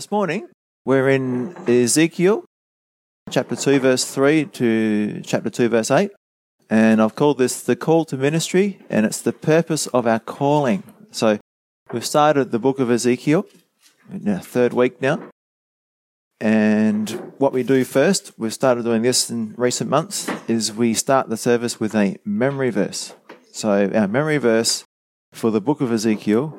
this morning we're in Ezekiel chapter 2, verse 3 to chapter 2, verse 8. And I've called this the call to ministry, and it's the purpose of our calling. So we've started the book of Ezekiel, in our third week now. And what we do first, we've started doing this in recent months, is we start the service with a memory verse. So our memory verse for the book of Ezekiel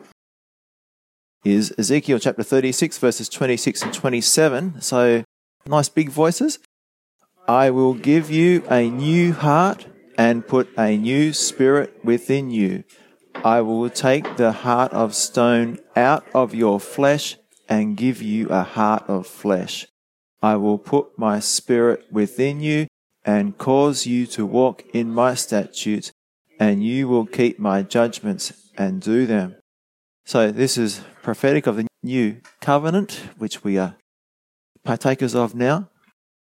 is Ezekiel chapter 36, verses 26 and 27. So nice big voices. I will give you a new heart and put a new spirit within you. I will take the heart of stone out of your flesh and give you a heart of flesh. I will put my spirit within you and cause you to walk in my statutes, and you will keep my judgments and do them. So this is prophetic of the new covenant, which we are partakers of now.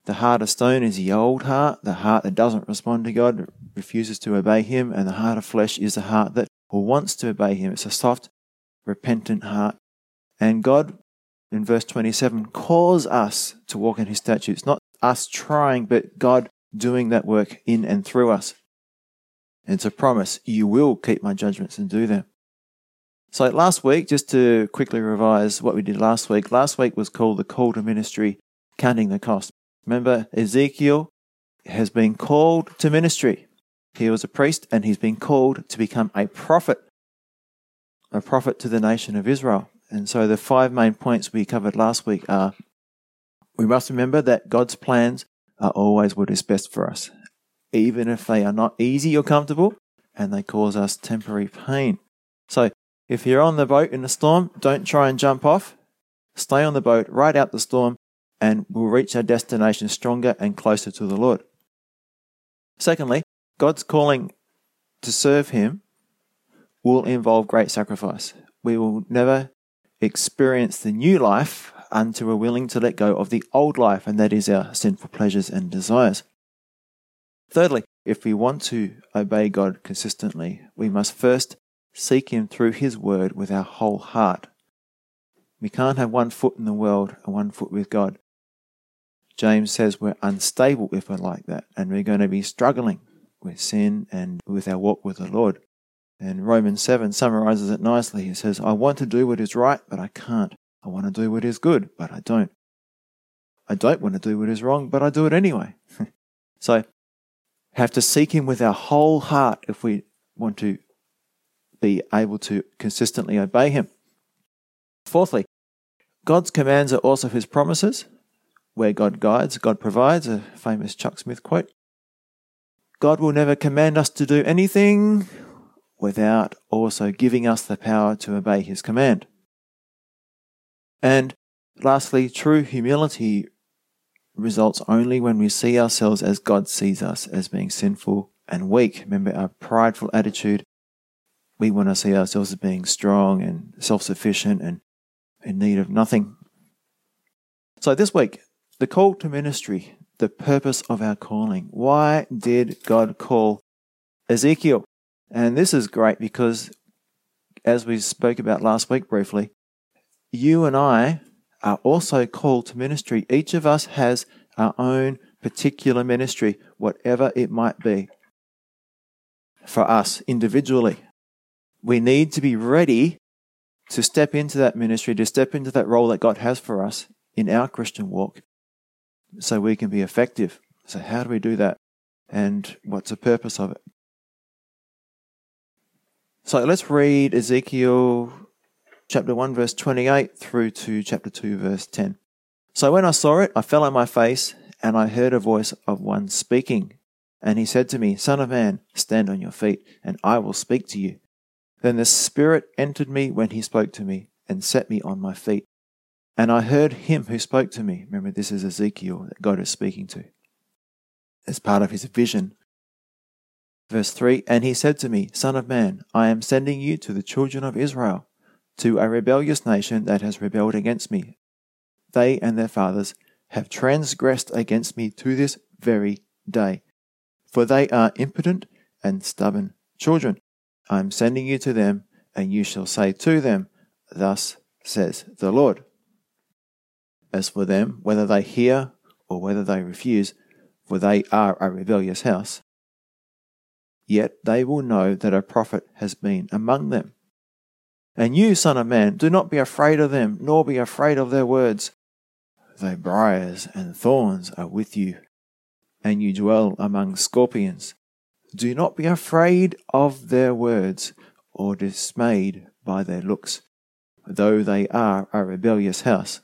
The heart of stone is the old heart, the heart that doesn't respond to God, refuses to obey Him, and the heart of flesh is the heart that wants to obey Him. It's a soft, repentant heart. And God, in verse 27, calls us to walk in His statutes, not us trying, but God doing that work in and through us. And it's a promise, you will keep my judgments and do them. So last week, just to quickly revise what we did last week, last week was called the call to ministry, counting the cost. Remember, Ezekiel has been called to ministry. He was a priest and he's been called to become a prophet, a prophet to the nation of Israel. And so the five main points we covered last week are we must remember that God's plans are always what is best for us, even if they are not easy or comfortable and they cause us temporary pain. If you're on the boat in a storm, don't try and jump off. Stay on the boat, ride out the storm, and we'll reach our destination stronger and closer to the Lord. Secondly, God's calling to serve Him will involve great sacrifice. We will never experience the new life until we're willing to let go of the old life, and that is our sinful pleasures and desires. Thirdly, if we want to obey God consistently, we must first seek Him through His Word with our whole heart. We can't have one foot in the world and one foot with God. James says we're unstable if we're like that, and we're going to be struggling with sin and with our walk with the Lord. And Romans 7 summarizes it nicely. He says, I want to do what is right, but I can't. I want to do what is good, but I don't. I don't want to do what is wrong, but I do it anyway. so, have to seek Him with our whole heart if we want to be able to consistently obey Him. Fourthly, God's commands are also His promises. Where God guides, God provides, a famous Chuck Smith quote. God will never command us to do anything without also giving us the power to obey His command. And lastly, true humility results only when we see ourselves as God sees us, as being sinful and weak. Remember, our prideful attitude we want to see ourselves as being strong and self sufficient and in need of nothing. So, this week, the call to ministry, the purpose of our calling. Why did God call Ezekiel? And this is great because, as we spoke about last week briefly, you and I are also called to ministry. Each of us has our own particular ministry, whatever it might be, for us individually we need to be ready to step into that ministry, to step into that role that God has for us in our Christian walk so we can be effective. So, how do we do that? And what's the purpose of it? So, let's read Ezekiel chapter 1, verse 28 through to chapter 2, verse 10. So, when I saw it, I fell on my face, and I heard a voice of one speaking. And he said to me, Son of man, stand on your feet, and I will speak to you. Then the Spirit entered me when he spoke to me and set me on my feet. And I heard him who spoke to me. Remember, this is Ezekiel that God is speaking to as part of his vision. Verse 3 And he said to me, Son of man, I am sending you to the children of Israel, to a rebellious nation that has rebelled against me. They and their fathers have transgressed against me to this very day, for they are impotent and stubborn children. I am sending you to them, and you shall say to them, Thus says the Lord. As for them, whether they hear or whether they refuse, for they are a rebellious house, yet they will know that a prophet has been among them. And you, Son of Man, do not be afraid of them, nor be afraid of their words. Though briars and thorns are with you, and you dwell among scorpions, do not be afraid of their words, or dismayed by their looks, though they are a rebellious house.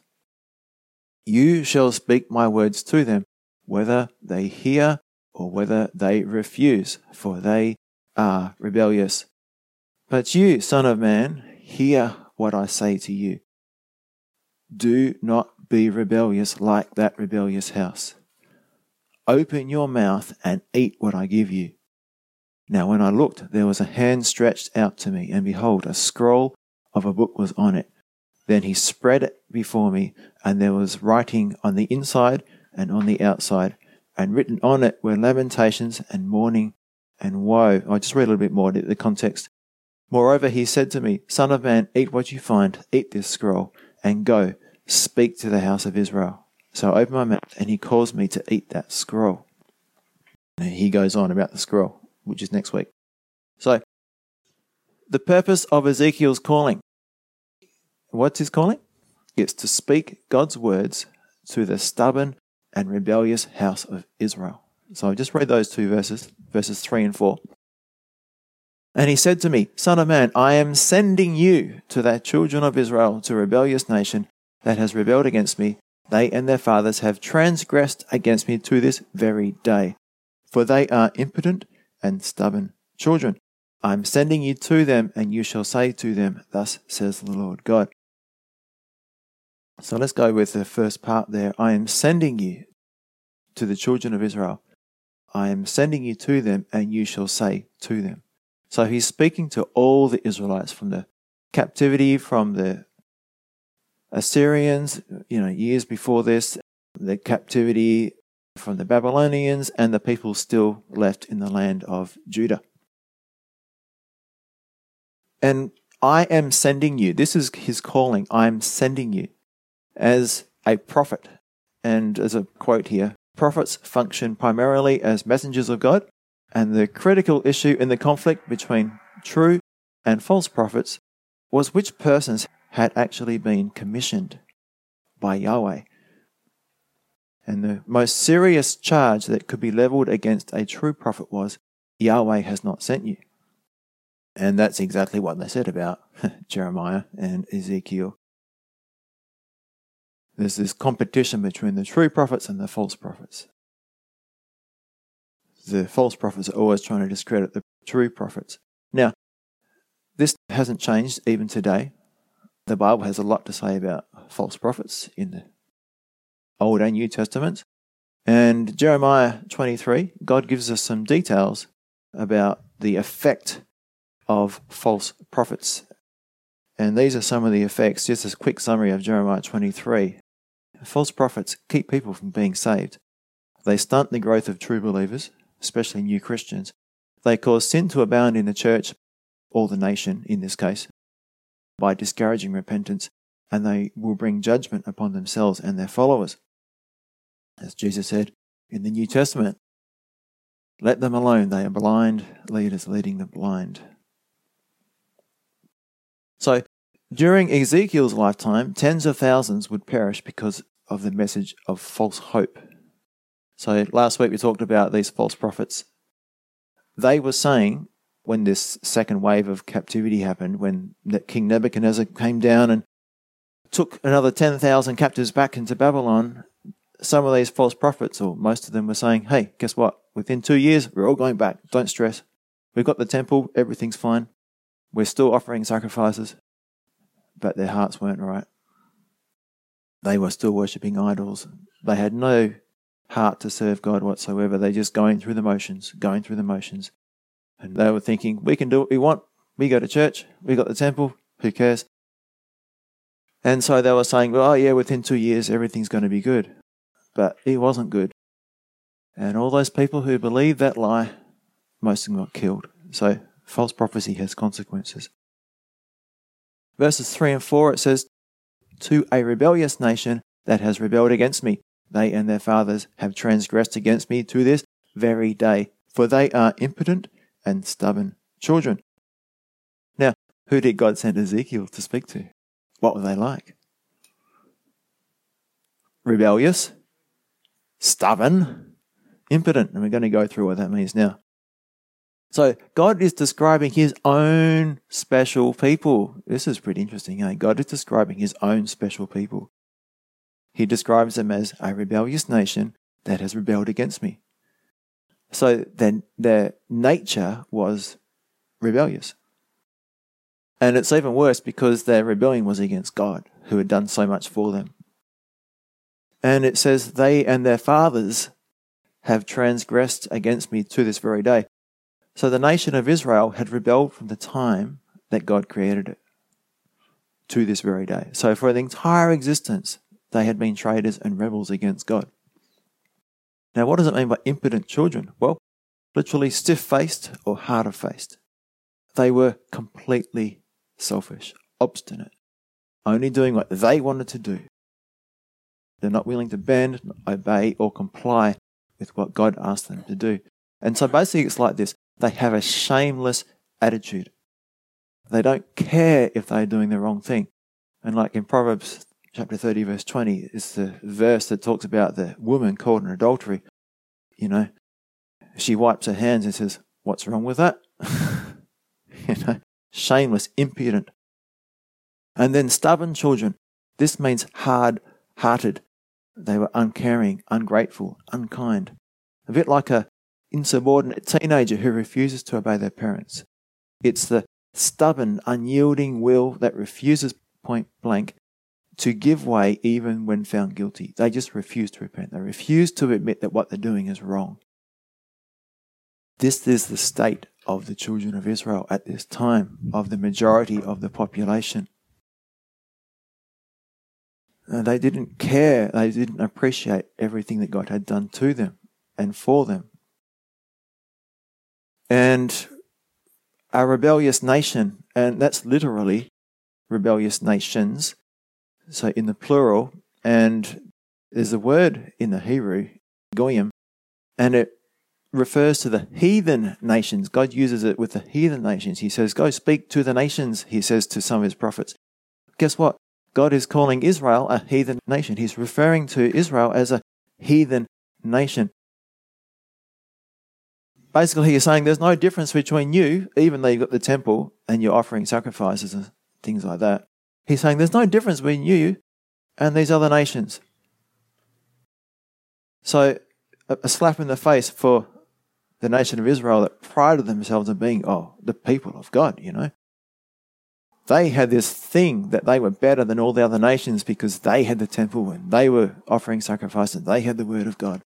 You shall speak my words to them, whether they hear or whether they refuse, for they are rebellious. But you, Son of Man, hear what I say to you. Do not be rebellious like that rebellious house. Open your mouth and eat what I give you. Now, when I looked, there was a hand stretched out to me, and behold, a scroll of a book was on it. Then he spread it before me, and there was writing on the inside and on the outside, and written on it were lamentations and mourning and woe. I'll just read a little bit more the context. Moreover, he said to me, Son of man, eat what you find, eat this scroll, and go, speak to the house of Israel. So I opened my mouth, and he caused me to eat that scroll. And he goes on about the scroll, which is next week. So, the purpose of Ezekiel's calling. What's his calling? It's to speak God's words to the stubborn and rebellious house of Israel. So I just read those two verses, verses 3 and 4. And he said to me, Son of man, I am sending you to the children of Israel, to a rebellious nation that has rebelled against me. They and their fathers have transgressed against me to this very day, for they are impotent and stubborn children. I am sending you to them, and you shall say to them, Thus says the Lord God. So let's go with the first part there. I am sending you to the children of Israel. I am sending you to them, and you shall say to them. So he's speaking to all the Israelites from the captivity, from the Assyrians, you know, years before this, the captivity from the Babylonians, and the people still left in the land of Judah. And I am sending you. This is his calling. I am sending you as a prophet. And as a quote here, prophets function primarily as messengers of God, and the critical issue in the conflict between true and false prophets was which persons had actually been commissioned by Yahweh. And the most serious charge that could be leveled against a true prophet was Yahweh has not sent you. And that's exactly what they said about Jeremiah and Ezekiel. There's this competition between the true prophets and the false prophets. The false prophets are always trying to discredit the true prophets. Now, this hasn't changed even today. The Bible has a lot to say about false prophets in the Old and New Testaments. And Jeremiah 23, God gives us some details about the effect of false prophets. And these are some of the effects, just a quick summary of Jeremiah 23. False prophets keep people from being saved. They stunt the growth of true believers, especially new Christians. They cause sin to abound in the church, or the nation in this case, by discouraging repentance, and they will bring judgment upon themselves and their followers. As Jesus said in the New Testament, let them alone, they are blind leaders leading the blind. So, during Ezekiel's lifetime, tens of thousands would perish because of the message of false hope. So last week we talked about these false prophets. They were saying when this second wave of captivity happened, when King Nebuchadnezzar came down and took another 10,000 captives back into Babylon, some of these false prophets, or most of them, were saying, Hey, guess what? Within two years, we're all going back. Don't stress. We've got the temple, everything's fine. We're still offering sacrifices but their hearts weren't right. They were still worshipping idols. They had no heart to serve God whatsoever. They're just going through the motions, going through the motions. And they were thinking, we can do what we want. We go to church. We got the temple. Who cares? And so they were saying, well, oh, yeah, within two years, everything's going to be good. But it wasn't good. And all those people who believed that lie, most of them got killed. So false prophecy has consequences verses 3 and 4, it says, To a rebellious nation that has rebelled against me. They and their fathers have transgressed against me to this very day, for they are impotent and stubborn children. Now, who did God send Ezekiel to speak to? What were they like? Rebellious, stubborn, impotent. And we're going to go through what that means now. So God is describing his own special people. This is pretty interesting. Eh? God is describing his own special people. He describes them as a rebellious nation that has rebelled against me. So then their nature was rebellious. And it's even worse because their rebellion was against God, who had done so much for them. And it says, They and their fathers have transgressed against me to this very day. So the nation of Israel had rebelled from the time that God created it to this very day. So for the entire existence, they had been traitors and rebels against God. Now, what does it mean by impotent children? Well, literally stiff faced or harder faced. They were completely selfish, obstinate, only doing what they wanted to do. They're not willing to bend, obey, or comply with what God asked them to do. And so basically, it's like this they have a shameless attitude. They don't care if they're doing the wrong thing. And like in Proverbs chapter 30, verse 20, is the verse that talks about the woman caught in adultery. You know, she wipes her hands and says, What's wrong with that? you know, shameless, impudent. And then stubborn children. This means hard hearted. They were uncaring, ungrateful, unkind. A bit like a insubordinate teenager who refuses to obey their parents. It's the stubborn, unyielding will that refuses point blank to give way even when found guilty. They just refuse to repent. They refuse to admit that what they're doing is wrong. This is the state of the children of Israel at this time, of the majority of the population. And they didn't care, they didn't appreciate everything that God had done to them and for them. And a rebellious nation, and that's literally rebellious nations, so in the plural, and there's a word in the Hebrew, goyim, and it refers to the heathen nations. God uses it with the heathen nations. He says, Go speak to the nations, he says to some of his prophets. Guess what? God is calling Israel a heathen nation. He's referring to Israel as a heathen nation. Basically, he's saying there's no difference between you, even though you've got the temple and you're offering sacrifices and things like that. He's saying there's no difference between you and these other nations. So, a slap in the face for the nation of Israel that prided themselves on being, oh, the people of God, you know. They had this thing that they were better than all the other nations because they had the temple and they were offering sacrifices. They had the word of God.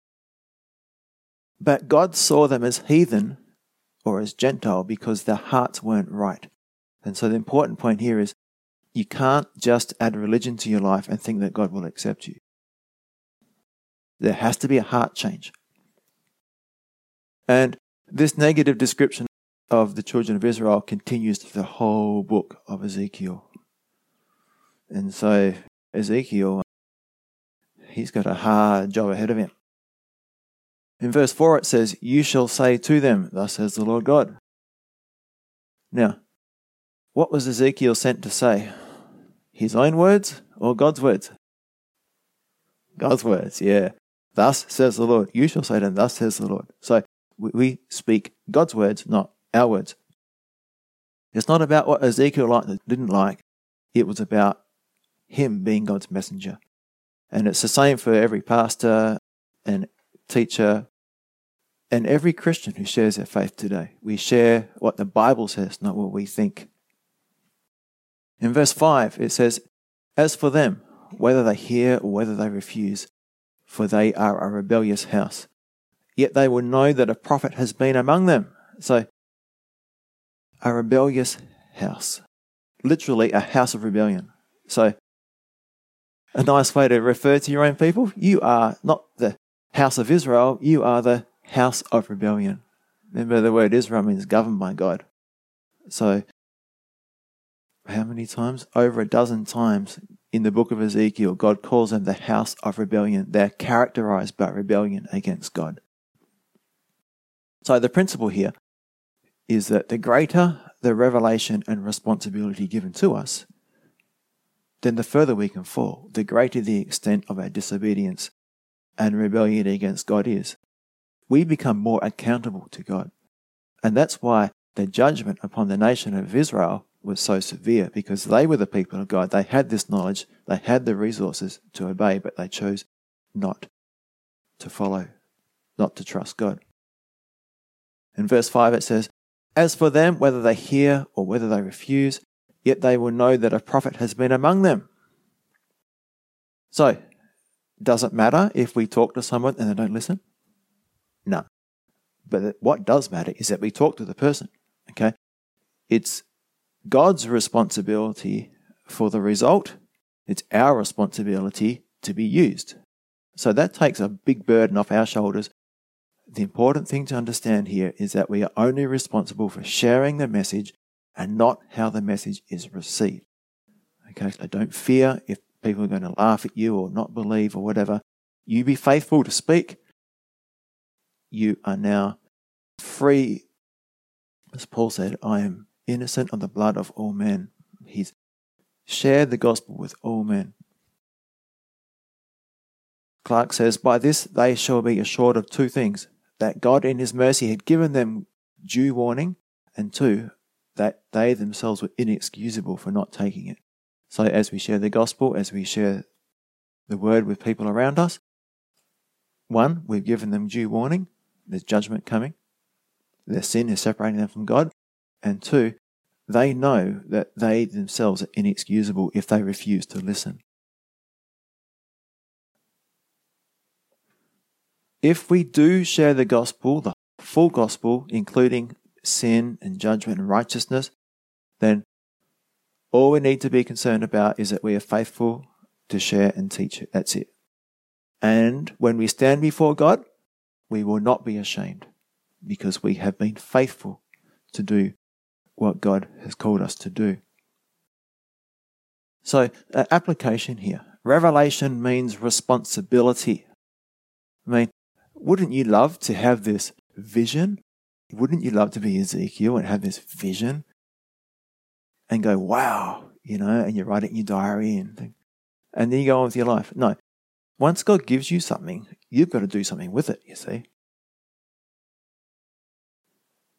But God saw them as heathen or as Gentile because their hearts weren't right. And so the important point here is you can't just add religion to your life and think that God will accept you. There has to be a heart change. And this negative description of the children of Israel continues through the whole book of Ezekiel. And so Ezekiel, he's got a hard job ahead of him. In verse 4, it says, You shall say to them, Thus says the Lord God. Now, what was Ezekiel sent to say? His own words or God's words? God's words, yeah. Thus says the Lord. You shall say to them, Thus says the Lord. So we speak God's words, not our words. It's not about what Ezekiel liked and didn't like. It was about him being God's messenger. And it's the same for every pastor and teacher and every Christian who shares their faith today. We share what the Bible says, not what we think. In verse 5, it says, As for them, whether they hear or whether they refuse, for they are a rebellious house, yet they will know that a prophet has been among them. So, a rebellious house. Literally, a house of rebellion. So, a nice way to refer to your own people you are not the house of Israel, you are the house of rebellion. Remember, the word Israel means governed by God. So, how many times? Over a dozen times, in the book of Ezekiel, God calls them the house of rebellion. They're characterized by rebellion against God. So the principle here is that the greater the revelation and responsibility given to us, then the further we can fall, the greater the extent of our disobedience and rebellion against God is. We become more accountable to God. And that's why the judgment upon the nation of Israel was so severe because they were the people of God. They had this knowledge, they had the resources to obey, but they chose not to follow, not to trust God. In verse 5, it says, As for them, whether they hear or whether they refuse, yet they will know that a prophet has been among them. So, does it matter if we talk to someone and they don't listen? No. But what does matter is that we talk to the person. Okay? It's God's responsibility for the result, it's our responsibility to be used. So that takes a big burden off our shoulders. The important thing to understand here is that we are only responsible for sharing the message and not how the message is received. Okay, so don't fear if people are going to laugh at you or not believe or whatever. You be faithful to speak. You are now free. As Paul said, I am innocent of the blood of all men. He's shared the gospel with all men. Clarke says, By this they shall be assured of two things that God in His mercy had given them due warning, and two, that they themselves were inexcusable for not taking it. So, as we share the gospel, as we share the word with people around us, one, we've given them due warning, there's judgment coming, their sin is separating them from God, and two, they know that they themselves are inexcusable if they refuse to listen. If we do share the gospel, the full gospel, including sin and judgment and righteousness, then all we need to be concerned about is that we are faithful to share and teach it. That's it. And when we stand before God, we will not be ashamed because we have been faithful to do what God has called us to do. So, uh, application here. Revelation means responsibility. I mean, wouldn't you love to have this vision? Wouldn't you love to be Ezekiel and have this vision and go, wow, you know, and you write it in your diary and think, and then you go on with your life? No. Once God gives you something, you've got to do something with it, you see.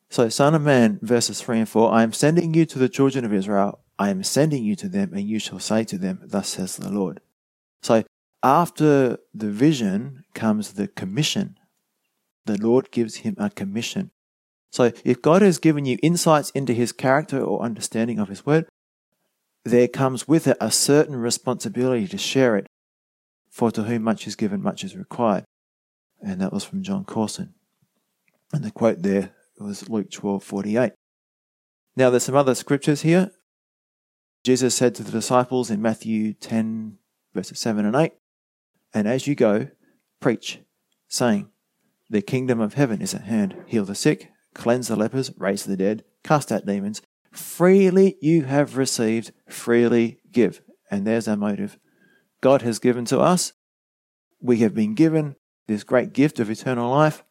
So, Son of Man, verses 3 and 4 I am sending you to the children of Israel. I am sending you to them, and you shall say to them, Thus says the Lord. So, after the vision comes the commission. The Lord gives him a commission. So, if God has given you insights into his character or understanding of his word, there comes with it a certain responsibility to share it. For to whom much is given, much is required. And that was from Jon Courson. And the quote there was Luke 12 48. Now, there's some other scriptures here. Jesus said to the disciples in Matthew 10, verses 7 and 8, And as you go, preach, saying, The kingdom of heaven is at hand. Heal the sick, cleanse the lepers, raise the dead, cast out demons. Freely you have received, freely give. And there's our motive. God has given to us. We have been given this great gift of eternal life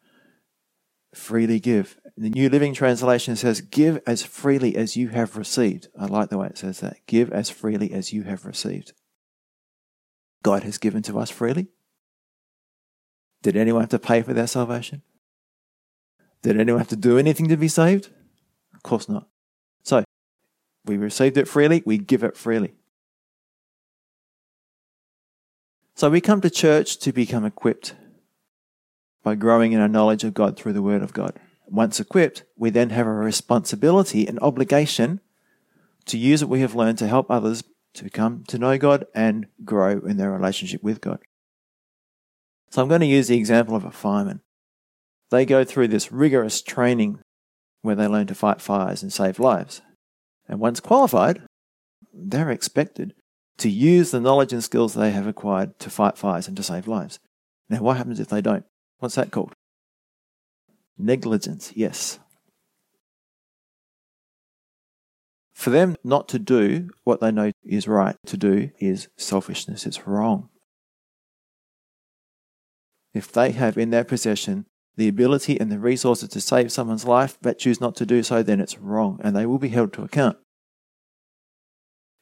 freely give. The New Living Translation says, Give as freely as you have received. I like the way it says that. Give as freely as you have received. God has given to us freely. Did anyone have to pay for their salvation? Did anyone have to do anything to be saved? Of course not. So, we received it freely, we give it freely. So, we come to church to become equipped by growing in our knowledge of God through the Word of God. Once equipped, we then have a responsibility and obligation to use what we have learned to help others to come to know God and grow in their relationship with God. So I'm going to use the example of a fireman. They go through this rigorous training where they learn to fight fires and save lives. And once qualified, they're expected to use the knowledge and skills they have acquired to fight fires and to save lives. Now, what happens if they don't? What's that called? Negligence, yes. For them not to do what they know is right to do is selfishness. It's wrong. If they have in their possession the ability and the resources to save someone's life but choose not to do so, then it's wrong and they will be held to account.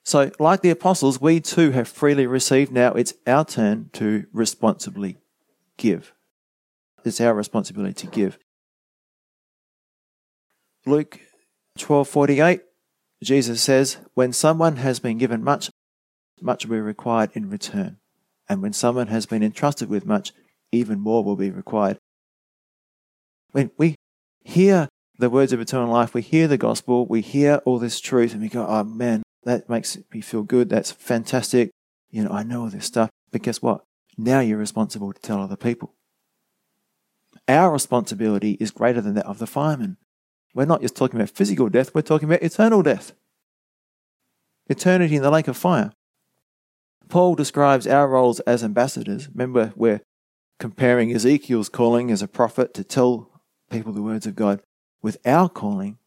So, like the apostles, we too have freely received. Now it's our turn to responsibly give. It's our responsibility to give. Luke 12:48 Jesus says, "When someone has been given much, much will be required in return, and when someone has been entrusted with much, even more will be required." When we hear the words of eternal life, we hear the gospel, we hear all this truth, and we go, "Oh man, that makes me feel good. That's fantastic. You know, I know all this stuff." But guess what? Now you're responsible to tell other people. Our responsibility is greater than that of the fireman. We're not just talking about physical death, we're talking about eternal death. Eternity in the lake of fire. Paul describes our roles as ambassadors. Remember, we're comparing Ezekiel's calling as a prophet to tell people the words of God with our calling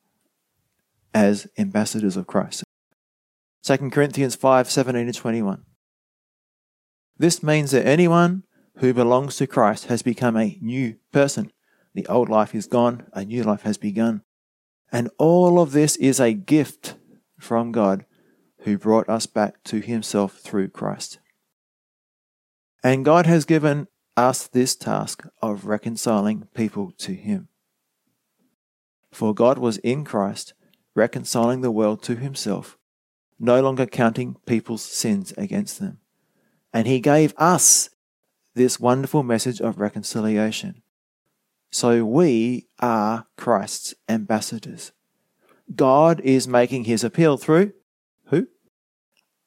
as ambassadors of Christ. 2 Corinthians 5 17 to 21. This means that anyone who belongs to Christ has become a new person. The old life is gone, a new life has begun. And all of this is a gift from God who brought us back to himself through Christ. And God has given us this task of reconciling people to him. For God was in Christ, reconciling the world to himself, no longer counting people's sins against them. And he gave us this wonderful message of reconciliation. So we are Christ's ambassadors. God is making his appeal through who?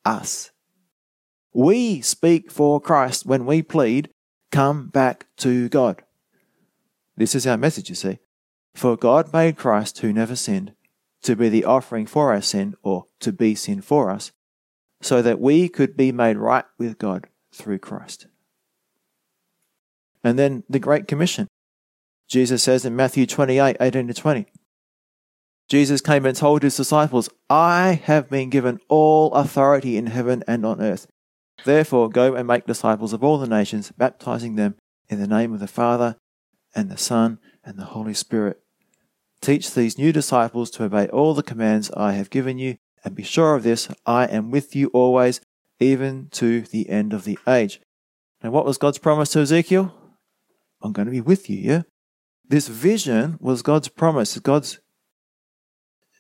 Us. We speak for Christ when we plead, come back to God. This is our message, you see. For God made Christ, who never sinned, to be the offering for our sin, or to be sin for us, so that we could be made right with God through Christ. And then the Great Commission. Jesus says in Matthew 28 18 to 20. Jesus came and told his disciples, I have been given all authority in heaven and on earth. Therefore, go and make disciples of all the nations, baptizing them in the name of the Father and the Son and the Holy Spirit. Teach these new disciples to obey all the commands I have given you, and be sure of this I am with you always, even to the end of the age. Now, what was God's promise to Ezekiel? I'm going to be with you, yeah? This vision was God's promise, God's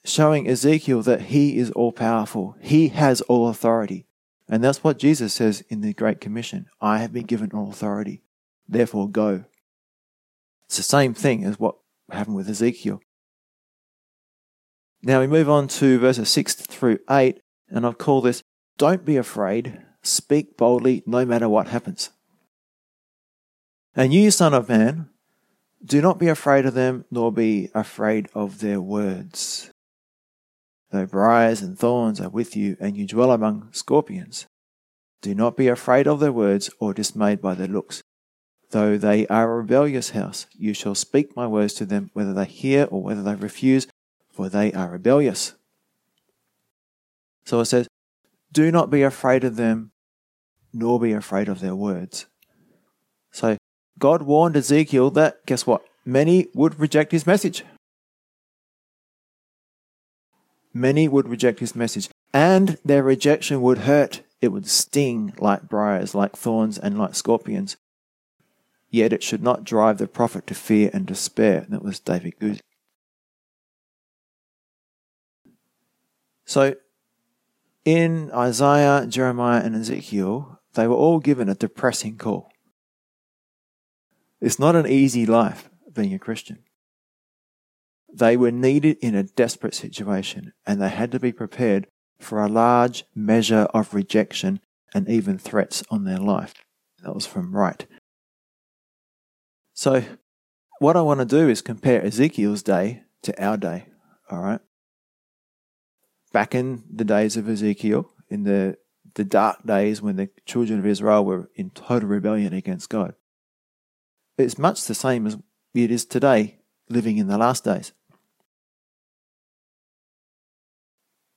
showing Ezekiel that he is all powerful, he has all authority. And that's what Jesus says in the Great Commission I have been given all authority, therefore go. It's the same thing as what happened with Ezekiel. Now we move on to verses 6 through 8, and I've called this Don't be afraid, speak boldly no matter what happens. And you, Son of Man, do not be afraid of them, nor be afraid of their words. Though briars and thorns are with you, and you dwell among scorpions, do not be afraid of their words or dismayed by their looks. Though they are a rebellious house, you shall speak my words to them, whether they hear or whether they refuse, for they are rebellious. So it says, Do not be afraid of them, nor be afraid of their words. So God warned Ezekiel that, guess what? Many would reject his message. Many would reject his message, and their rejection would hurt. It would sting like briars, like thorns, and like scorpions. Yet it should not drive the prophet to fear and despair. That was David Guzik. So, in Isaiah, Jeremiah, and Ezekiel, they were all given a depressing call. It's not an easy life being a Christian. They were needed in a desperate situation and they had to be prepared for a large measure of rejection and even threats on their life. That was from Wright. So, what I want to do is compare Ezekiel's day to our day. All right. Back in the days of Ezekiel, in the, the dark days when the children of Israel were in total rebellion against God, it's much the same as it is today, living in the last days.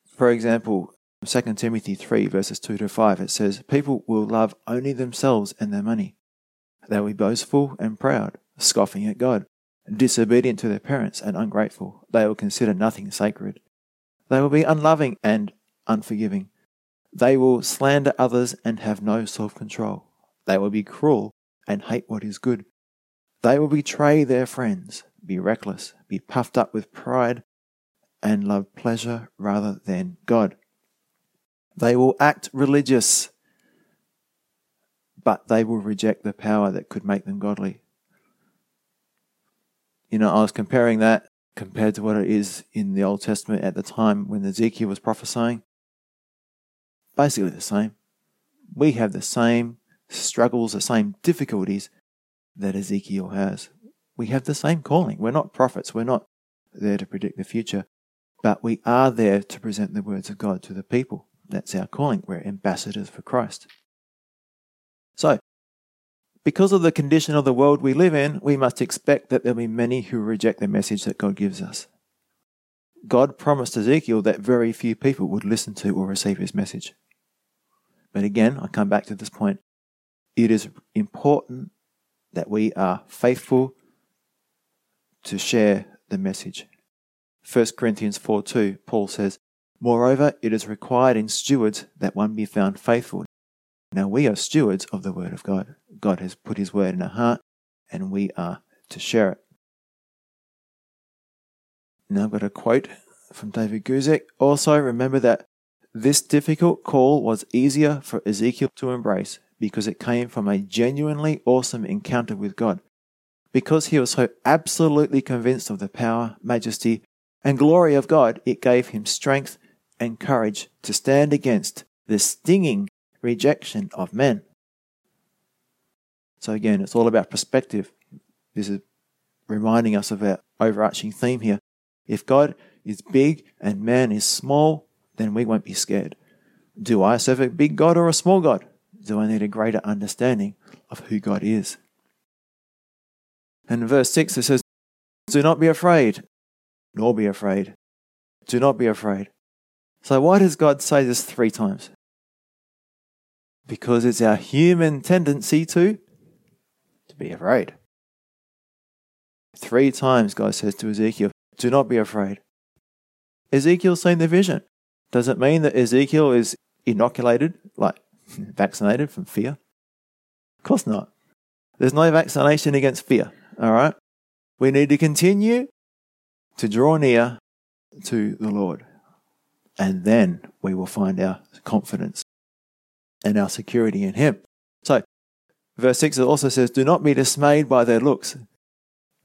For example, 2 Timothy 3, verses 2 to 5, it says, People will love only themselves and their money. They will be boastful and proud, scoffing at God, disobedient to their parents and ungrateful. They will consider nothing sacred. They will be unloving and unforgiving. They will slander others and have no self control. They will be cruel and hate what is good. They will betray their friends, be reckless, be puffed up with pride, and love pleasure rather than God. They will act religious, but they will reject the power that could make them godly. You know, I was comparing that compared to what it is in the Old Testament at the time when Ezekiel was prophesying. Basically the same. We have the same struggles, the same difficulties that Ezekiel has. We have the same calling. We're not prophets. We're not there to predict the future, but we are there to present the words of God to the people. That's our calling. We're ambassadors for Christ. So, because of the condition of the world we live in, we must expect that there'll be many who reject the message that God gives us. God promised Ezekiel that very few people would listen to or receive his message. But again, I come back to this point. It is important that we are faithful to share the message. 1 Corinthians 4 2, Paul says, Moreover, it is required in stewards that one be found faithful. Now we are stewards of the word of God. God has put his word in our heart, and we are to share it. Now I've got a quote from David Guzik. Also, remember that this difficult call was easier for Ezekiel to embrace because it came from a genuinely awesome encounter with God. Because he was so absolutely convinced of the power, majesty, and glory of God, it gave him strength and courage to stand against the stinging rejection of men. So, again, it's all about perspective. This is reminding us of our overarching theme here. If God is big and man is small, then we won't be scared. Do I serve a big God or a small God? Do I need a greater understanding of who God is? And in verse 6 it says, Do not be afraid, nor be afraid. Do not be afraid. So, why does God say this three times? Because it's our human tendency to, to be afraid. Three times God says to Ezekiel, Do not be afraid. Ezekiel's seen the vision. Does it mean that Ezekiel is inoculated, like vaccinated from fear? Of course not. There's no vaccination against fear, all right? We need to continue to draw near to the Lord and then we will find our confidence and our security in Him. So, verse 6 also says, Do not be dismayed by their looks.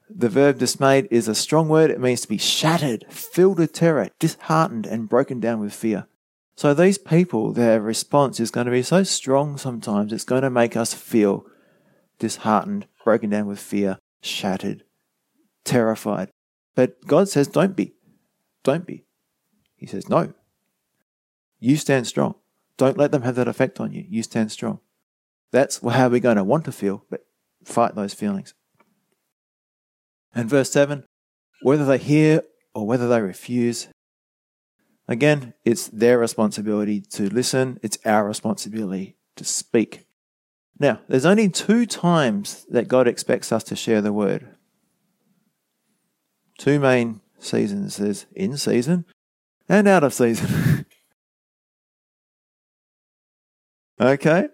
The verb dismayed is a strong word. It means to be shattered, filled with terror, disheartened, and broken down with fear. So, these people, their response is going to be so strong sometimes, it's going to make us feel disheartened, broken down with fear, shattered, terrified. But God says, Don't be. Don't be. He says, No, you stand strong. Don't let them have that effect on you. You stand strong. That's how we're going to want to feel, but fight those feelings. And verse 7 whether they hear or whether they refuse, again, it's their responsibility to listen, it's our responsibility to speak. Now, there's only two times that God expects us to share the word. Two main seasons there's in season and out of season. Okay?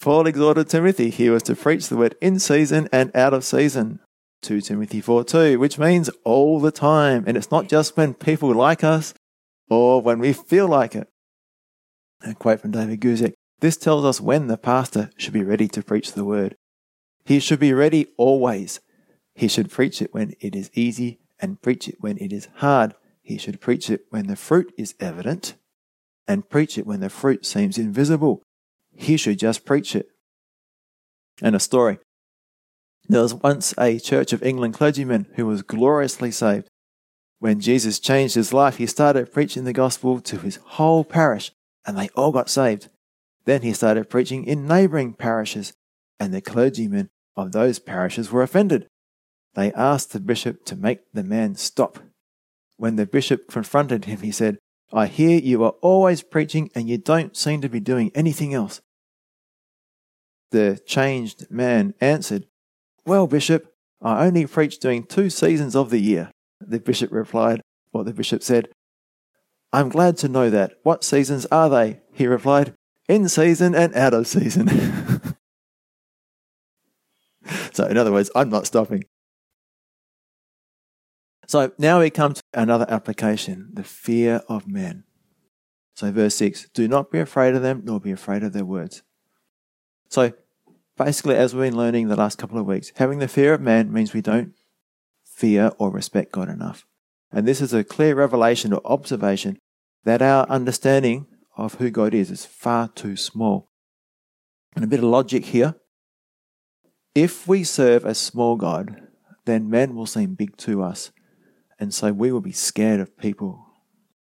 Paul exhorted Timothy he was to preach the word in season and out of season. 2 Timothy 4 2, which means all the time. And it's not just when people like us or when we feel like it. A quote from David Guzik This tells us when the pastor should be ready to preach the word. He should be ready always. He should preach it when it is easy and preach it when it is hard. He should preach it when the fruit is evident and preach it when the fruit seems invisible. He should just preach it. And a story. There was once a Church of England clergyman who was gloriously saved. When Jesus changed his life, he started preaching the gospel to his whole parish, and they all got saved. Then he started preaching in neighbouring parishes, and the clergymen of those parishes were offended. They asked the bishop to make the man stop. When the bishop confronted him, he said, I hear you are always preaching and you don't seem to be doing anything else. The changed man answered, Well, Bishop, I only preach during two seasons of the year. The bishop replied, What the bishop said, I'm glad to know that. What seasons are they? He replied, In season and out of season. so, in other words, I'm not stopping. So now we come to another application the fear of men. So, verse 6 Do not be afraid of them, nor be afraid of their words. So, basically, as we've been learning the last couple of weeks, having the fear of man means we don't fear or respect God enough. And this is a clear revelation or observation that our understanding of who God is is far too small. And a bit of logic here. If we serve a small God, then men will seem big to us and so we will be scared of people.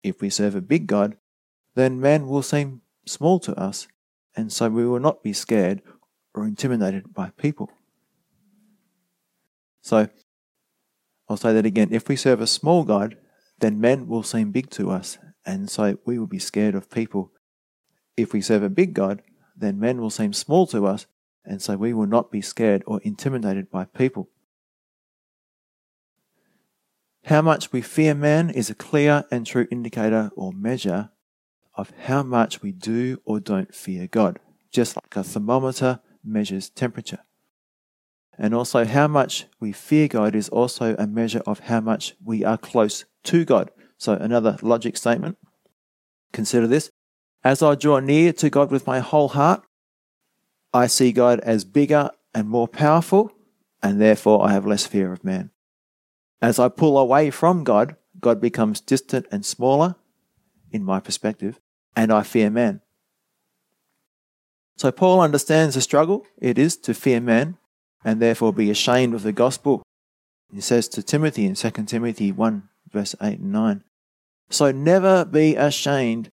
If we serve a big God, then men will seem small to us, and so we will not be scared or intimidated by people. So, I'll say that again. If we serve a small God, then men will seem big to us, and so we will be scared of people. If we serve a big God, then men will seem small to us, and so we will not be scared or intimidated by people. How much we fear man is a clear and true indicator or measure of how much we do or don't fear God, just like a thermometer measures temperature. And also, how much we fear God is also a measure of how much we are close to God. So, another logic statement. Consider this. As I draw near to God with my whole heart, I see God as bigger and more powerful, and therefore I have less fear of man. As I pull away from God, God becomes distant and smaller, in my perspective, and I fear man. So Paul understands the struggle it is to fear man and therefore be ashamed of the gospel. He says to Timothy in 2 Timothy 1, verse 8 and 9 So never be ashamed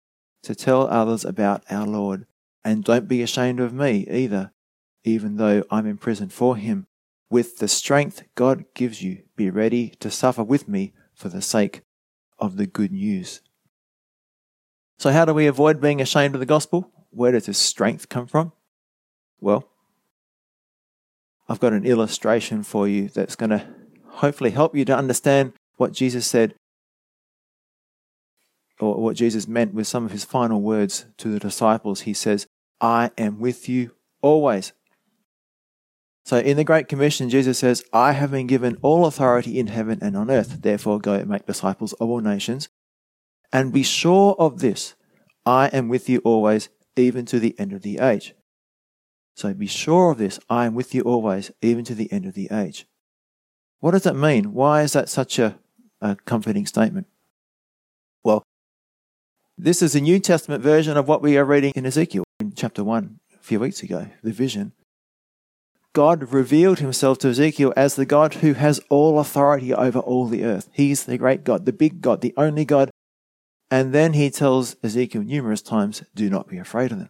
to tell others about our Lord, and don't be ashamed of me either, even though I'm in prison for him. With the strength God gives you, be ready to suffer with me for the sake of the good news. So, how do we avoid being ashamed of the gospel? Where does this strength come from? Well, I've got an illustration for you that's going to hopefully help you to understand what Jesus said or what Jesus meant with some of his final words to the disciples. He says, I am with you always so in the Great Commission, Jesus says, I have been given all authority in heaven and on earth. Therefore, go and make disciples of all nations. And be sure of this I am with you always, even to the end of the age. So be sure of this I am with you always, even to the end of the age. What does that mean? Why is that such a, a comforting statement? Well, this is a New Testament version of what we are reading in Ezekiel in chapter 1 a few weeks ago, the vision. God revealed himself to Ezekiel as the God who has all authority over all the earth. He's the great God, the big God, the only God. And then he tells Ezekiel numerous times, do not be afraid of them.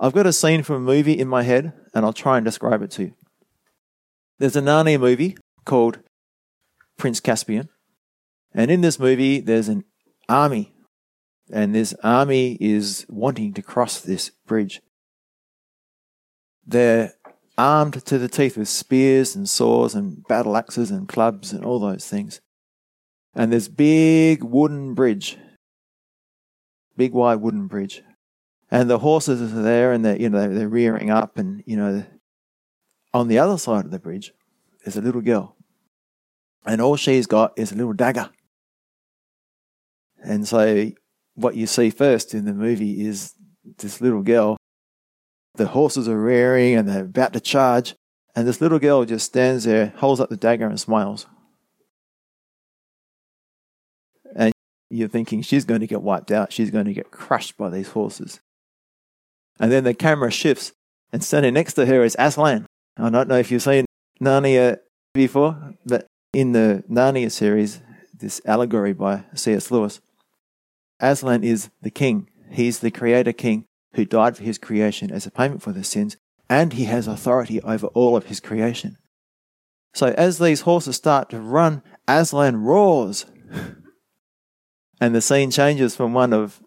I've got a scene from a movie in my head, and I'll try and describe it to you. There's a Narnia movie called Prince Caspian. And in this movie, there's an army. And this army is wanting to cross this bridge. They're armed to the teeth with spears and swords and battle axes and clubs and all those things. And this big wooden bridge, big wide wooden bridge. And the horses are there and they're, you know, they're rearing up and, you know, on the other side of the bridge is a little girl. And all she's got is a little dagger. And so what you see first in the movie is this little girl the horses are rearing and they're about to charge, and this little girl just stands there, holds up the dagger, and smiles. And you're thinking she's going to get wiped out, she's going to get crushed by these horses. And then the camera shifts, and standing next to her is Aslan. I don't know if you've seen Narnia before, but in the Narnia series, this allegory by C.S. Lewis, Aslan is the king. He's the creator king who died for his creation as a payment for their sins, and he has authority over all of his creation. So as these horses start to run, Aslan roars. And the scene changes from one of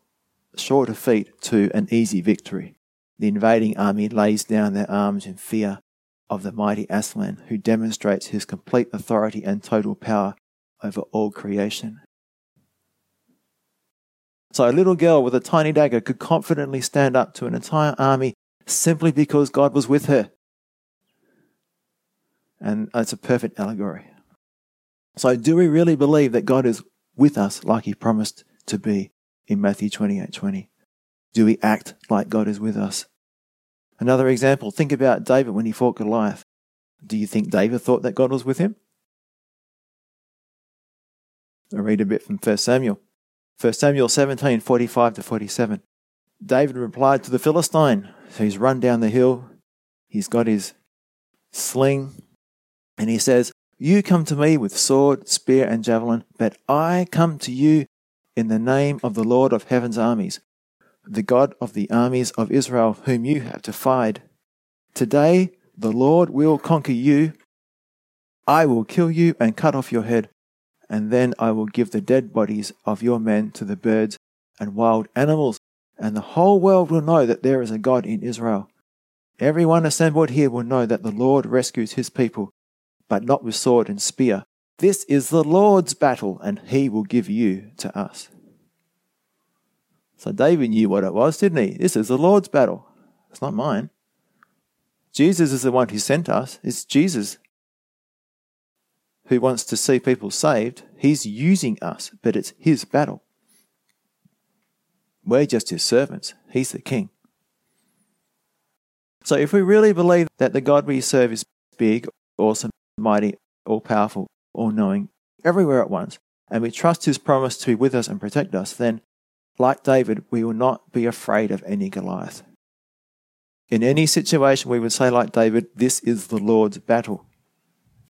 sure defeat to an easy victory. The invading army lays down their arms in fear of the mighty Aslan, who demonstrates his complete authority and total power over all creation. So a little girl with a tiny dagger could confidently stand up to an entire army simply because God was with her. And it's a perfect allegory. So do we really believe that God is with us like he promised to be in Matthew 28 20? Do we act like God is with us? Another example, think about David when he fought Goliath. Do you think David thought that God was with him? I read a bit from 1 Samuel. 1 Samuel 17, 45 to 47. David replied to the Philistine. So he's run down the hill. He's got his sling. And he says, You come to me with sword, spear, and javelin, but I come to you in the name of the Lord of heaven's armies, the God of the armies of Israel, whom you have defied. Today the Lord will conquer you. I will kill you and cut off your head and then I will give the dead bodies of your men to the birds and wild animals, and the whole world will know that there is a God in Israel. Everyone assembled here will know that the Lord rescues his people, but not with sword and spear. This is the Lord's battle, and he will give you to us. So David knew what it was, didn't he? This is the Lord's battle. It's not mine. Jesus is the one who sent us. It's Jesus who wants to see people saved, he's using us, but it's his battle. We're just his servants. He's the king. So if we really believe that the God we serve is big, awesome, mighty, all powerful, all knowing, everywhere at once, and we trust his promise to be with us and protect us, then, like David, we will not be afraid of any Goliath. In any situation, we would say, like David, this is the Lord's battle.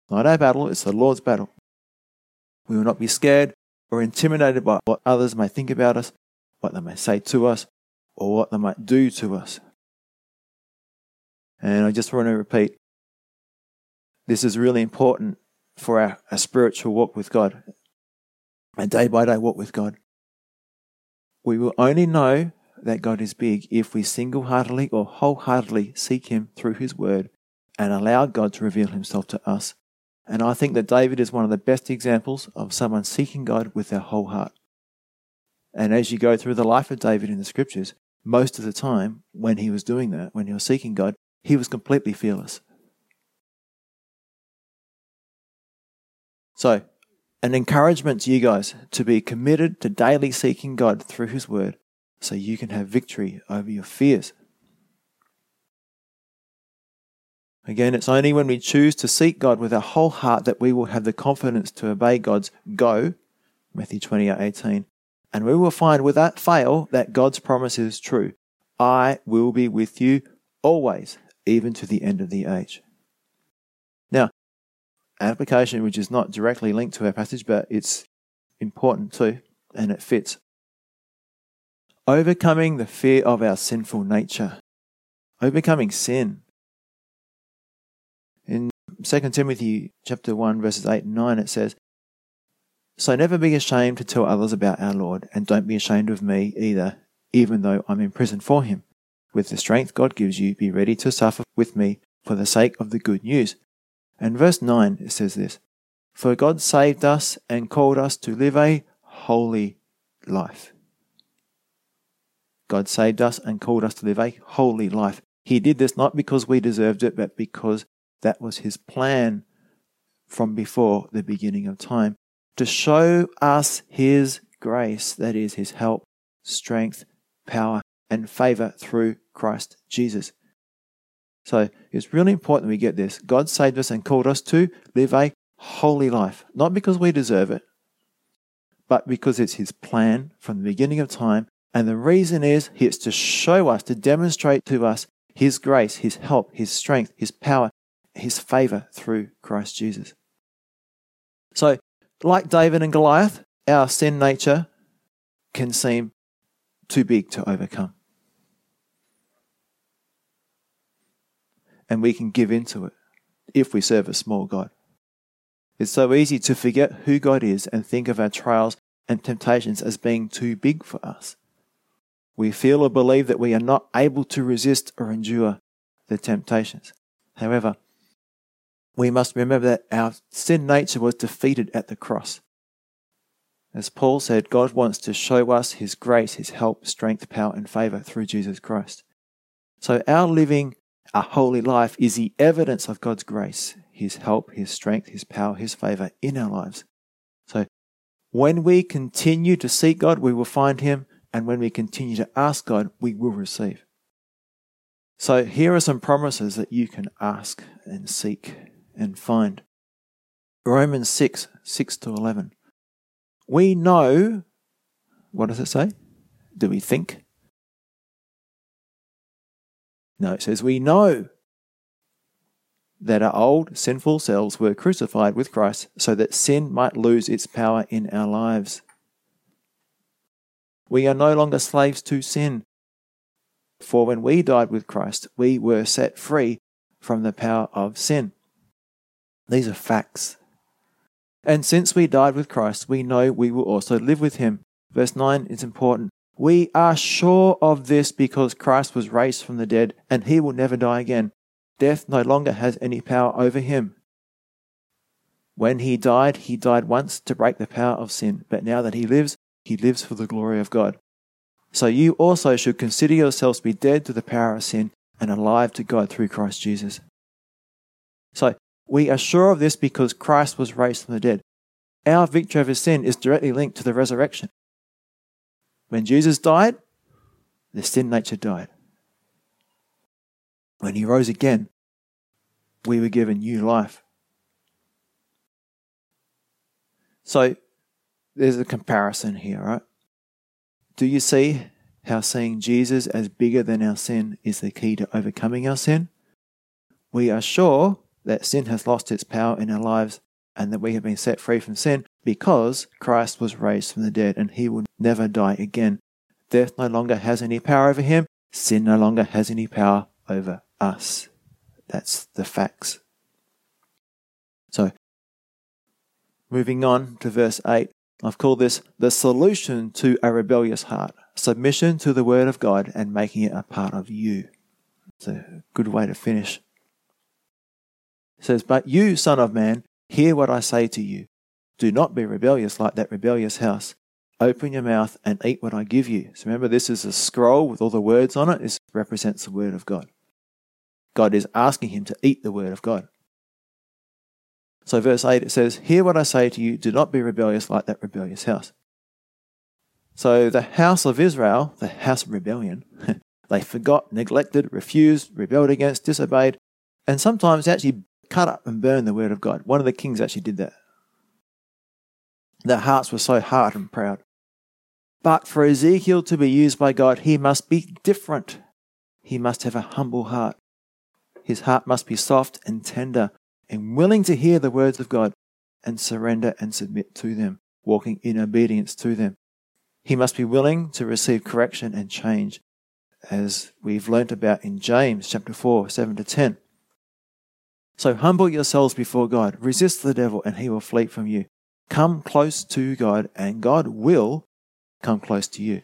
Not our battle, it's the Lord's battle. We will not be scared or intimidated by what others may think about us, what they may say to us, or what they might do to us. And I just want to repeat this is really important for our, our spiritual walk with God, a day by day walk with God. We will only know that God is big if we single heartedly or wholeheartedly seek Him through His Word and allow God to reveal Himself to us and I think that David is one of the best examples of someone seeking God with their whole heart. And as you go through the life of David in the scriptures, most of the time when he was doing that, when he was seeking God, he was completely fearless. So, an encouragement to you guys to be committed to daily seeking God through His Word so you can have victory over your fears. Again, it's only when we choose to seek God with our whole heart that we will have the confidence to obey God's go, Matthew 28 18. And we will find without fail that God's promise is true. I will be with you always, even to the end of the age. Now, application which is not directly linked to our passage, but it's important too, and it fits. Overcoming the fear of our sinful nature. Overcoming sin. In 2 Timothy chapter 1 verses 8 and 9 it says, So never be ashamed to tell others about our Lord, and don't be ashamed of me either, even though I'm in prison for him. With the strength God gives you, be ready to suffer with me for the sake of the good news. And verse 9 it says this, For God saved us and called us to live a holy life. God saved us and called us to live a holy life. He did this not because we deserved it, but because that was his plan from before the beginning of time to show us his grace, that is, his help, strength, power, and favor through Christ Jesus. So it's really important we get this. God saved us and called us to live a holy life, not because we deserve it, but because it's his plan from the beginning of time. And the reason is it's to show us, to demonstrate to us his grace, his help, his strength, his power, his favor through Christ Jesus. So, like David and Goliath, our sin nature can seem too big to overcome. And we can give into it if we serve a small God. It's so easy to forget who God is and think of our trials and temptations as being too big for us. We feel or believe that we are not able to resist or endure the temptations. However, we must remember that our sin nature was defeated at the cross. As Paul said, God wants to show us His grace, His help, strength, power, and favor through Jesus Christ. So our living a holy life is the evidence of God's grace, His help, His strength, His power, His favor in our lives. So when we continue to seek God, we will find Him, and when we continue to ask God, we will receive. So here are some promises that you can ask and seek and find. Romans 6 6 to 11. We know, what does it say? Do we think? No, it says, We know that our old sinful selves were crucified with Christ so that sin might lose its power in our lives. We are no longer slaves to sin. For when we died with Christ, we were set free from the power of sin. These are facts. And since we died with Christ, we know we will also live with him. Verse 9 is important. We are sure of this because Christ was raised from the dead and he will never die again. Death no longer has any power over him. When he died, he died once to break the power of sin, but now that he lives, he lives for the glory of God. So you also should consider yourselves to be dead to the power of sin and alive to God through Christ Jesus. So we are sure of this because Christ was raised from the dead. Our victory over sin is directly linked to the resurrection. When Jesus died, the sin nature died. When he rose again, we were given new life. So there's a comparison here, right? Do you see how seeing Jesus as bigger than our sin is the key to overcoming our sin? We are sure that sin has lost its power in our lives and that we have been set free from sin because Christ was raised from the dead and he will never die again. Death no longer has any power over him, sin no longer has any power over us. That's the facts. So, moving on to verse 8, I've called this the solution to a rebellious heart submission to the Word of God and making it a part of you. It's a good way to finish. It says, But you, Son of Man, hear what I say to you. Do not be rebellious like that rebellious house. Open your mouth and eat what I give you. So remember, this is a scroll with all the words on it. This represents the Word of God. God is asking him to eat the Word of God. So, verse 8 it says, Hear what I say to you, do not be rebellious like that rebellious house. So, the house of Israel, the house of rebellion, they forgot, neglected, refused, rebelled against, disobeyed, and sometimes actually cut up and burned the word of God. One of the kings actually did that. Their hearts were so hard and proud. But for Ezekiel to be used by God, he must be different. He must have a humble heart. His heart must be soft and tender and willing to hear the words of God and surrender and submit to them, walking in obedience to them. He must be willing to receive correction and change, as we've learnt about in James chapter 4, 7 to 10. So humble yourselves before God, resist the devil, and he will flee from you. Come close to God, and God will come close to you.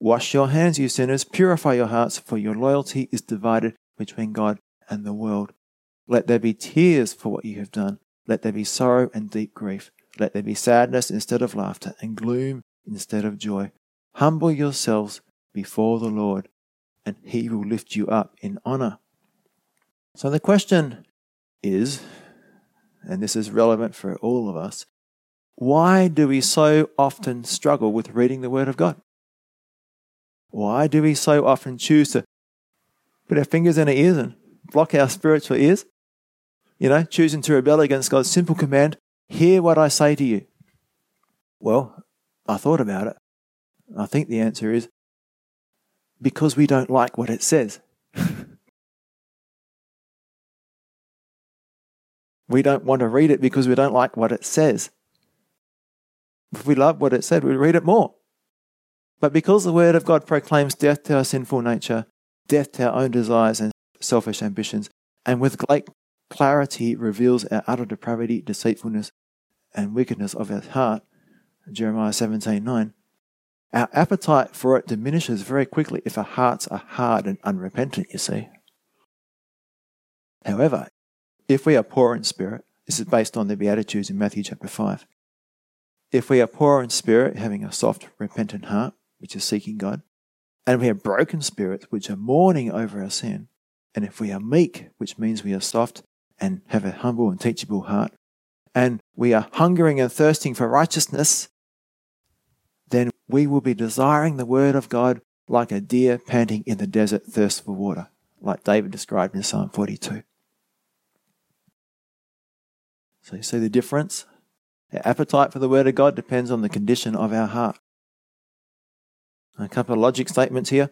Wash your hands, you sinners, purify your hearts, for your loyalty is divided between God and the world. Let there be tears for what you have done. Let there be sorrow and deep grief. Let there be sadness instead of laughter, and gloom instead of joy. Humble yourselves before the Lord, and he will lift you up in honor. So the question is, and this is relevant for all of us, why do we so often struggle with reading the Word of God? Why do we so often choose to put our fingers in our ears and block our spiritual ears? You know, choosing to rebel against God's simple command, hear what I say to you. Well, I thought about it. I think the answer is because we don't like what it says. We don't want to read it because we don't like what it says. If we love what it said, we read it more. But because the Word of God proclaims death to our sinful nature, death to our own desires and selfish ambitions, and with great clarity reveals our utter depravity, deceitfulness, and wickedness of our heart, Jeremiah 17 9. Our appetite for it diminishes very quickly if our hearts are hard and unrepentant, you see. However, if we are poor in spirit, this is based on the Beatitudes in Matthew chapter 5. If we are poor in spirit, having a soft, repentant heart, which is seeking God, and we have broken spirits, which are mourning over our sin, and if we are meek, which means we are soft and have a humble and teachable heart, and we are hungering and thirsting for righteousness, then we will be desiring the word of God like a deer panting in the desert thirst for water, like David described in Psalm 42. So you see the difference? Our appetite for the word of God depends on the condition of our heart. A couple of logic statements here.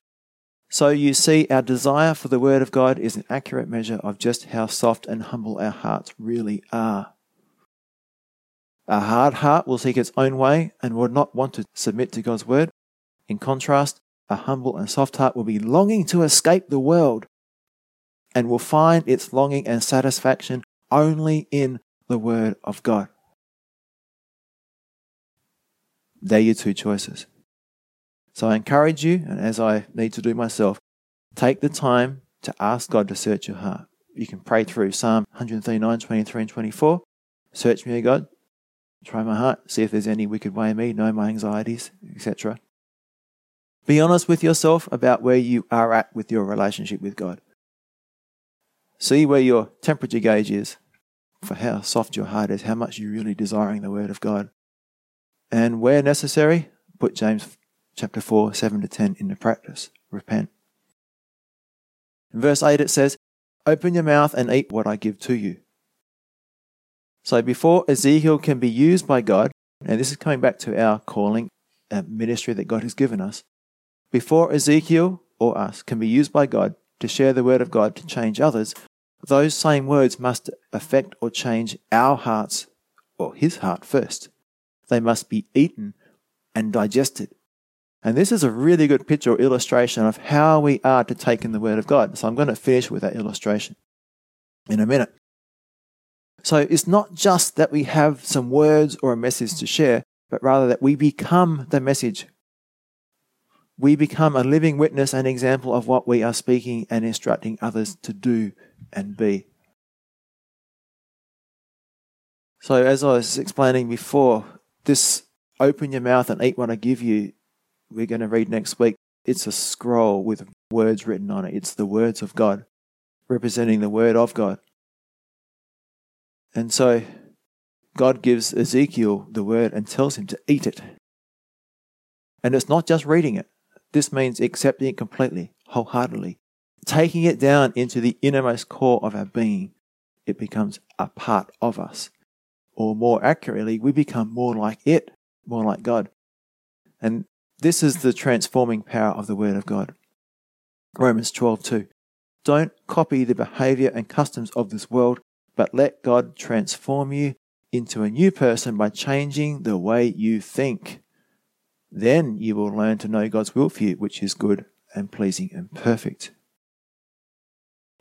So you see, our desire for the Word of God is an accurate measure of just how soft and humble our hearts really are. A hard heart will seek its own way and will not want to submit to God's Word. In contrast, a humble and soft heart will be longing to escape the world and will find its longing and satisfaction only in the Word of God. They're your two choices. So I encourage you, and as I need to do myself, take the time to ask God to search your heart. You can pray through Psalm 139, 23, and 24. Search me, O God. Try my heart. See if there's any wicked way in me. Know my anxieties, etc. Be honest with yourself about where you are at with your relationship with God. See where your temperature gauge is for how soft your heart is, how much you're really desiring the Word of God. And where necessary, put James chapter 4, 7 to 10 into practice. Repent. In verse 8 it says, Open your mouth and eat what I give to you. So before Ezekiel can be used by God, and this is coming back to our calling, a ministry that God has given us, before Ezekiel or us can be used by God to share the word of God to change others, those same words must affect or change our hearts or his heart first. They must be eaten and digested. And this is a really good picture or illustration of how we are to take in the Word of God. So I'm going to finish with that illustration in a minute. So it's not just that we have some words or a message to share, but rather that we become the message. We become a living witness and example of what we are speaking and instructing others to do and be. So, as I was explaining before, this open your mouth and eat what I give you we're going to read next week, it's a scroll with words written on it. It's the words of God, representing the word of God. And so God gives Ezekiel the word and tells him to eat it. And it's not just reading it, this means accepting it completely, wholeheartedly, taking it down into the innermost core of our being. It becomes a part of us. Or more accurately, we become more like it, more like God. And this is the transforming power of the Word of God. Romans 12:2. Don't copy the behavior and customs of this world, but let God transform you into a new person by changing the way you think. Then you will learn to know God's will for you, which is good and pleasing and perfect.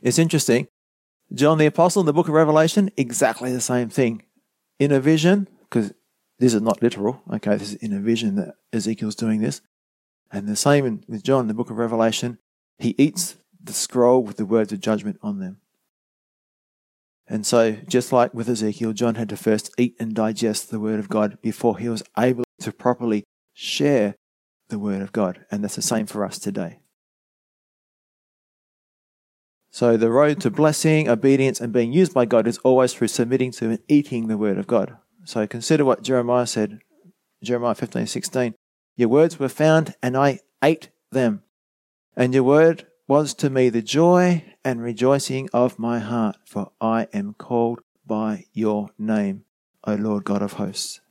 It's interesting. John the Apostle in the book of Revelation, exactly the same thing. In a vision, because this is not literal. Okay, this is in a vision that Ezekiel's doing this. And the same with John the book of Revelation. He eats the scroll with the words of judgment on them. And so, just like with Ezekiel, John had to first eat and digest the word of God before he was able to properly share the word of God. And that's the same for us today. So, the road to blessing, obedience, and being used by God is always through submitting to and eating the word of God. So consider what Jeremiah said, Jeremiah 15, 16. Your words were found, and I ate them. And your word was to me the joy and rejoicing of my heart, for I am called by your name, O Lord God of hosts.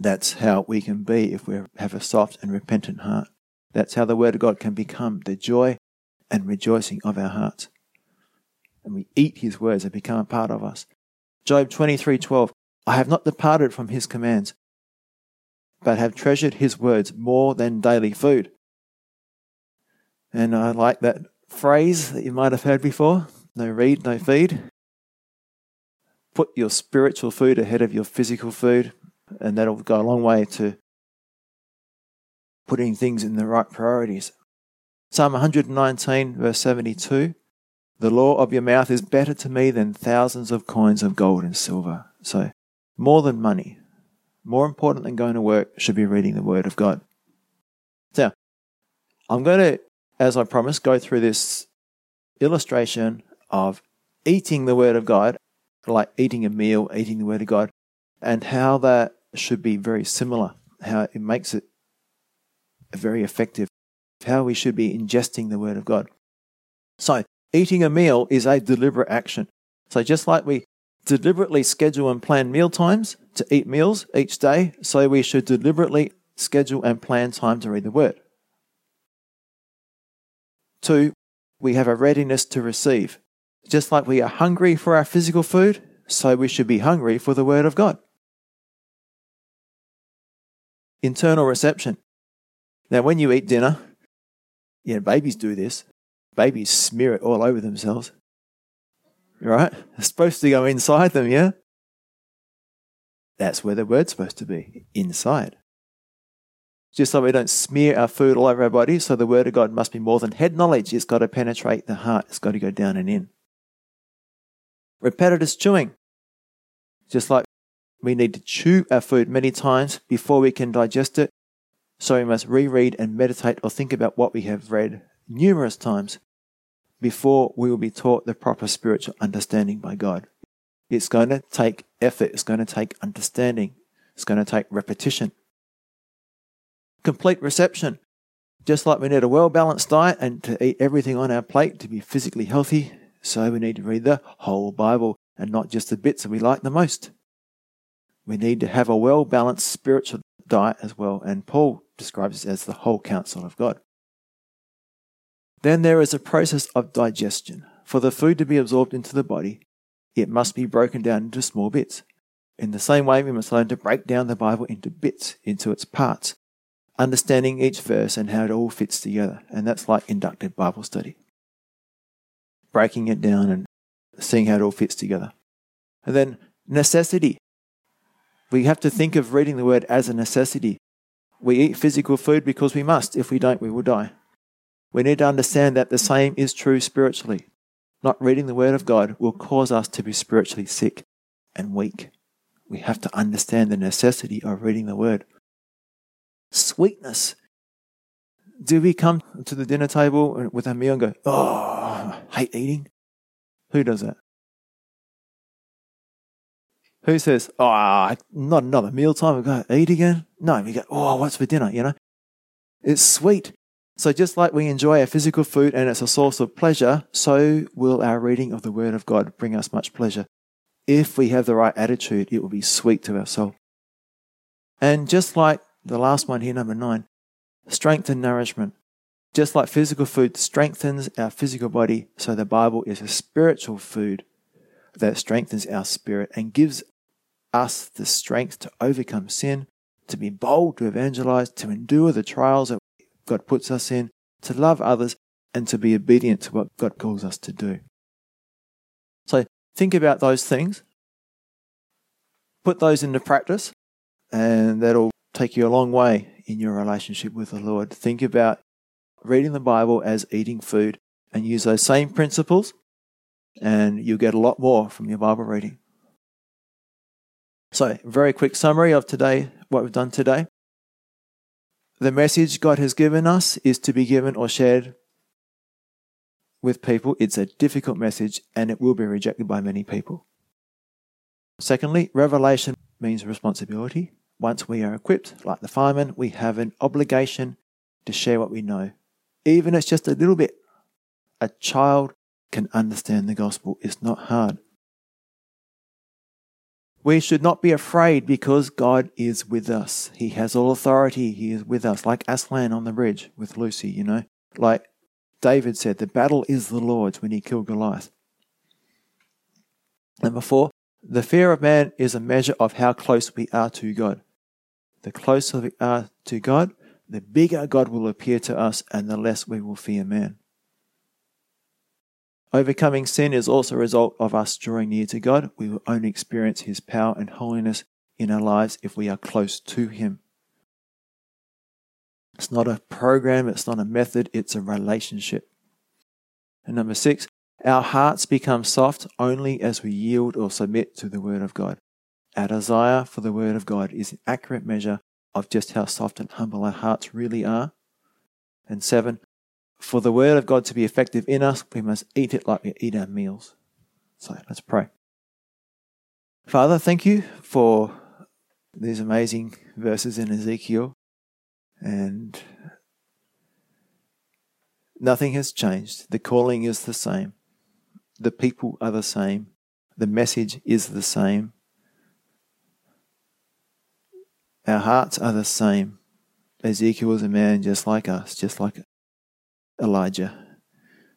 That's how we can be if we have a soft and repentant heart. That's how the Word of God can become the joy and rejoicing of our hearts. And we eat His words, and become a part of us. Job 23:12 I have not departed from his commands but have treasured his words more than daily food. And I like that phrase that you might have heard before, no read, no feed. Put your spiritual food ahead of your physical food. And that'll go a long way to putting things in the right priorities. Psalm 119, verse 72 The law of your mouth is better to me than thousands of coins of gold and silver. So, more than money, more important than going to work, should be reading the Word of God. Now, I'm going to, as I promised, go through this illustration of eating the Word of God, like eating a meal, eating the Word of God, and how that should be very similar, how it makes it very effective, how we should be ingesting the Word of God. So, eating a meal is a deliberate action. So, just like we deliberately schedule and plan meal times to eat meals each day, so we should deliberately schedule and plan time to read the Word. Two, we have a readiness to receive. Just like we are hungry for our physical food, so we should be hungry for the Word of God. Internal reception. Now, when you eat dinner, yeah, babies do this. Babies smear it all over themselves. Right? It's supposed to go inside them, yeah? That's where the word's supposed to be inside. Just like we don't smear our food all over our body, so the word of God must be more than head knowledge. It's got to penetrate the heart, it's got to go down and in. Repetitive chewing. Just like we need to chew our food many times before we can digest it, so we must reread and meditate or think about what we have read numerous times before we will be taught the proper spiritual understanding by God. It's going to take effort, it's going to take understanding, it's going to take repetition. Complete reception. Just like we need a well balanced diet and to eat everything on our plate to be physically healthy, so we need to read the whole Bible and not just the bits that we like the most. We need to have a well balanced spiritual diet as well, and Paul describes as the whole counsel of God. Then there is a process of digestion. For the food to be absorbed into the body, it must be broken down into small bits. In the same way, we must learn to break down the Bible into bits, into its parts, understanding each verse and how it all fits together. And that's like inductive Bible study. Breaking it down and seeing how it all fits together. And then necessity. We have to think of reading the word as a necessity. We eat physical food because we must. If we don't, we will die. We need to understand that the same is true spiritually. Not reading the Word of God will cause us to be spiritually sick and weak. We have to understand the necessity of reading the Word. Sweetness. Do we come to the dinner table with a meal and go, oh, I hate eating? Who does that? Who says, oh, not another meal time, we go eat again? No, we go, oh, what's for dinner, you know? It's sweet. So, just like we enjoy our physical food and it's a source of pleasure, so will our reading of the Word of God bring us much pleasure. If we have the right attitude, it will be sweet to our soul. And just like the last one here, number nine, strength and nourishment. Just like physical food strengthens our physical body, so the Bible is a spiritual food that strengthens our spirit and gives us the strength to overcome sin, to be bold, to evangelize, to endure the trials that God puts us in, to love others, and to be obedient to what God calls us to do. So think about those things, put those into practice, and that'll take you a long way in your relationship with the Lord. Think about reading the Bible as eating food and use those same principles, and you'll get a lot more from your Bible reading. So, very quick summary of today, what we've done today. The message God has given us is to be given or shared with people. It's a difficult message and it will be rejected by many people. Secondly, revelation means responsibility. Once we are equipped, like the fireman, we have an obligation to share what we know, even if it's just a little bit. A child can understand the gospel. It's not hard. We should not be afraid because God is with us. He has all authority. He is with us, like Aslan on the bridge with Lucy, you know. Like David said, the battle is the Lord's when he killed Goliath. Number four, the fear of man is a measure of how close we are to God. The closer we are to God, the bigger God will appear to us and the less we will fear man. Overcoming sin is also a result of us drawing near to God. We will only experience His power and holiness in our lives if we are close to Him. It's not a program, it's not a method, it's a relationship. And number six, our hearts become soft only as we yield or submit to the Word of God. Our desire for the Word of God is an accurate measure of just how soft and humble our hearts really are. And seven, for the Word of God to be effective in us, we must eat it like we eat our meals. So let's pray. Father, thank you for these amazing verses in Ezekiel. And nothing has changed. The calling is the same. The people are the same. The message is the same. Our hearts are the same. Ezekiel was a man just like us, just like Elijah.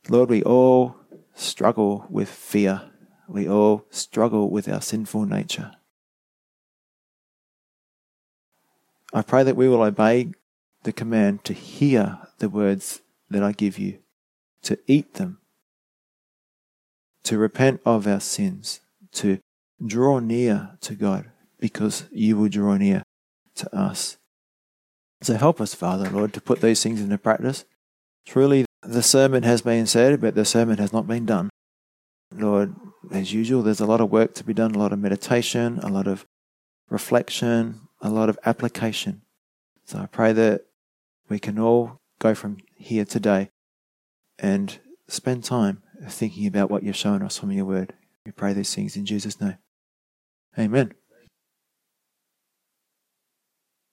Lord, we all struggle with fear. We all struggle with our sinful nature. I pray that we will obey the command to hear the words that I give you, to eat them, to repent of our sins, to draw near to God, because you will draw near to us. So help us, Father, Lord, to put these things into practice. Truly, the sermon has been said, but the sermon has not been done. Lord, as usual, there's a lot of work to be done, a lot of meditation, a lot of reflection, a lot of application. So I pray that we can all go from here today and spend time thinking about what you've shown us from your word. We pray these things in Jesus' name. Amen.